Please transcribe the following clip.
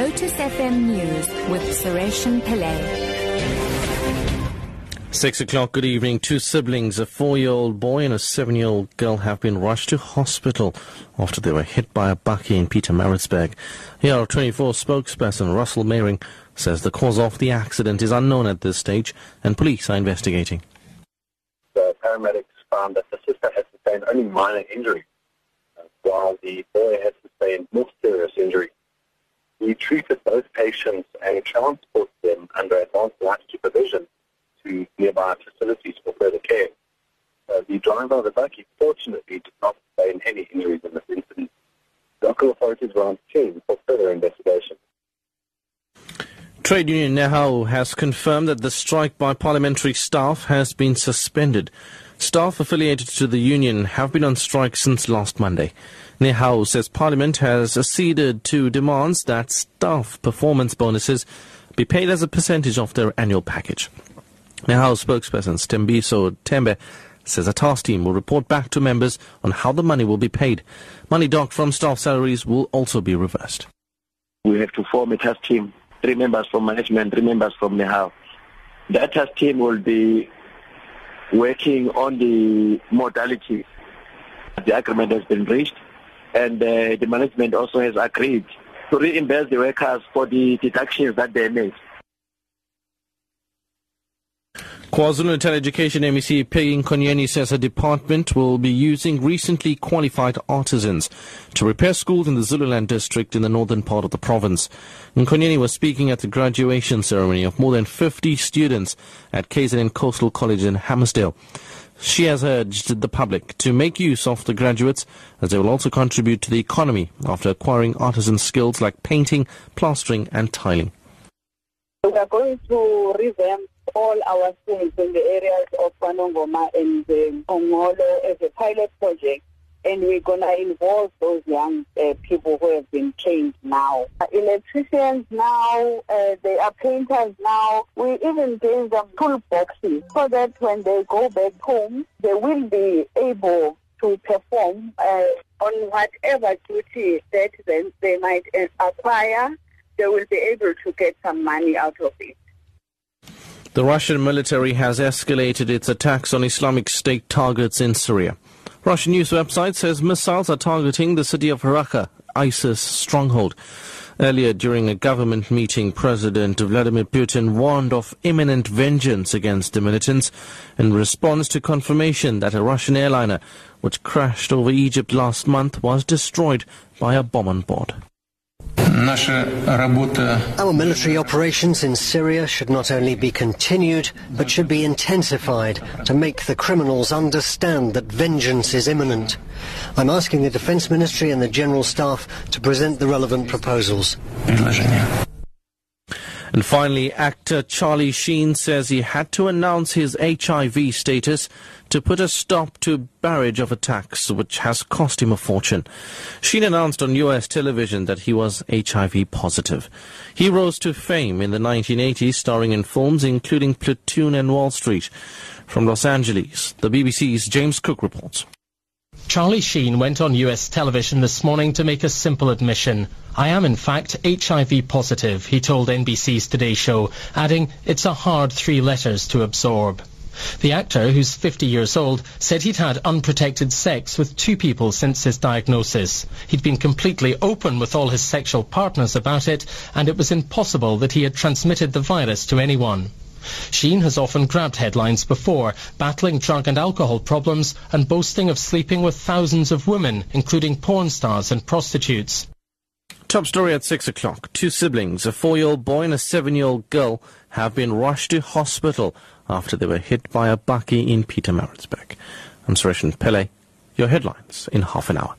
Lotus FM News with Sureshan Pillay. Six o'clock, good evening. Two siblings, a four-year-old boy and a seven-year-old girl, have been rushed to hospital after they were hit by a bakkie in Pietermaritzburg. ER24 spokesperson, Russell Meiring, says the cause of the accident is unknown at this stage and police are investigating. The paramedics found that the sister had sustained only minor injury, uh, while the boy had sustained more serious injury. We treated both patients and transported them under advanced life supervision to nearby facilities for further care. Uh, the driver of the bakkie fortunately did not sustain any injuries in this incident. Local authorities were on scene for further investigation. Trade Union NEHAWU has confirmed that the strike by parliamentary staff has been suspended. Staff affiliated to the union have been on strike since last Monday. NEHAWU says Parliament has acceded to demands that staff performance bonuses be paid as a percentage of their annual package. NEHAWU spokesperson Stembiso Tembe says a task team will report back to members on how the money will be paid. Money docked from staff salaries will also be reversed. We have to form a task team, three members from management, three members from NEHAWU. That task team will be working on the modalities. The agreement has been reached and uh, the management also has agreed to reimburse the workers for the deductions that they made. KwaZulu-Natal Education MEC Peggy Nkonyeni says her department will be using recently qualified artisans to repair schools in the Zululand district in the northern part of the province. Nkonyeni was speaking at the graduation ceremony of more than 50 students at KZN Coastal College in Hammarsdale. She has urged the public to make use of the graduates as they will also contribute to the economy after acquiring artisan skills like painting, plastering and tiling. We are going to revamp all our schools in the areas of Panongoma and um, Ongolo as a pilot project and we're going to involve those young uh, people who have been trained now. Uh, electricians now, uh, they are painters now. We even gave them toolboxes so that when they go back home, they will be able to perform uh, on whatever duty that they might acquire. They will be able to get some money out of it. The Russian military has escalated its attacks on Islamic State targets in Syria. Russian news website says missiles are targeting the city of Raqqa, ISIS stronghold. Earlier, during a government meeting, President Vladimir Putin warned of imminent vengeance against the militants in response to confirmation that a Russian airliner, which crashed over Egypt last month, was destroyed by a bomb on board. Our military operations in Syria should not only be continued, but should be intensified to make the criminals understand that vengeance is imminent. I'm asking the Defence Ministry and the General Staff to present the relevant proposals. And finally, actor Charlie Sheen says he had to announce his HIV status to put a stop to barrage of attacks which has cost him a fortune. Sheen announced on US television that he was HIV positive. He rose to fame in the 1980s starring in films including Platoon and Wall Street. From Los Angeles, the BBC's James Cook reports. Charlie Sheen went on US television this morning to make a simple admission. I am in fact HIV positive, he told NBC's Today Show, adding, it's a hard three letters to absorb. The actor, who's 50 years old, said he'd had unprotected sex with two people since his diagnosis. He'd been completely open with all his sexual partners about it, and it was impossible that he had transmitted the virus to anyone. Sheen has often grabbed headlines before, battling drug and alcohol problems and boasting of sleeping with thousands of women, including porn stars and prostitutes. Top story at 6 o'clock. Two siblings, a four-year-old boy and a seven-year-old girl, have been rushed to hospital after they were hit by a bakkie in Pietermaritzburg. I'm Suresh Pillay. Your headlines in half an hour.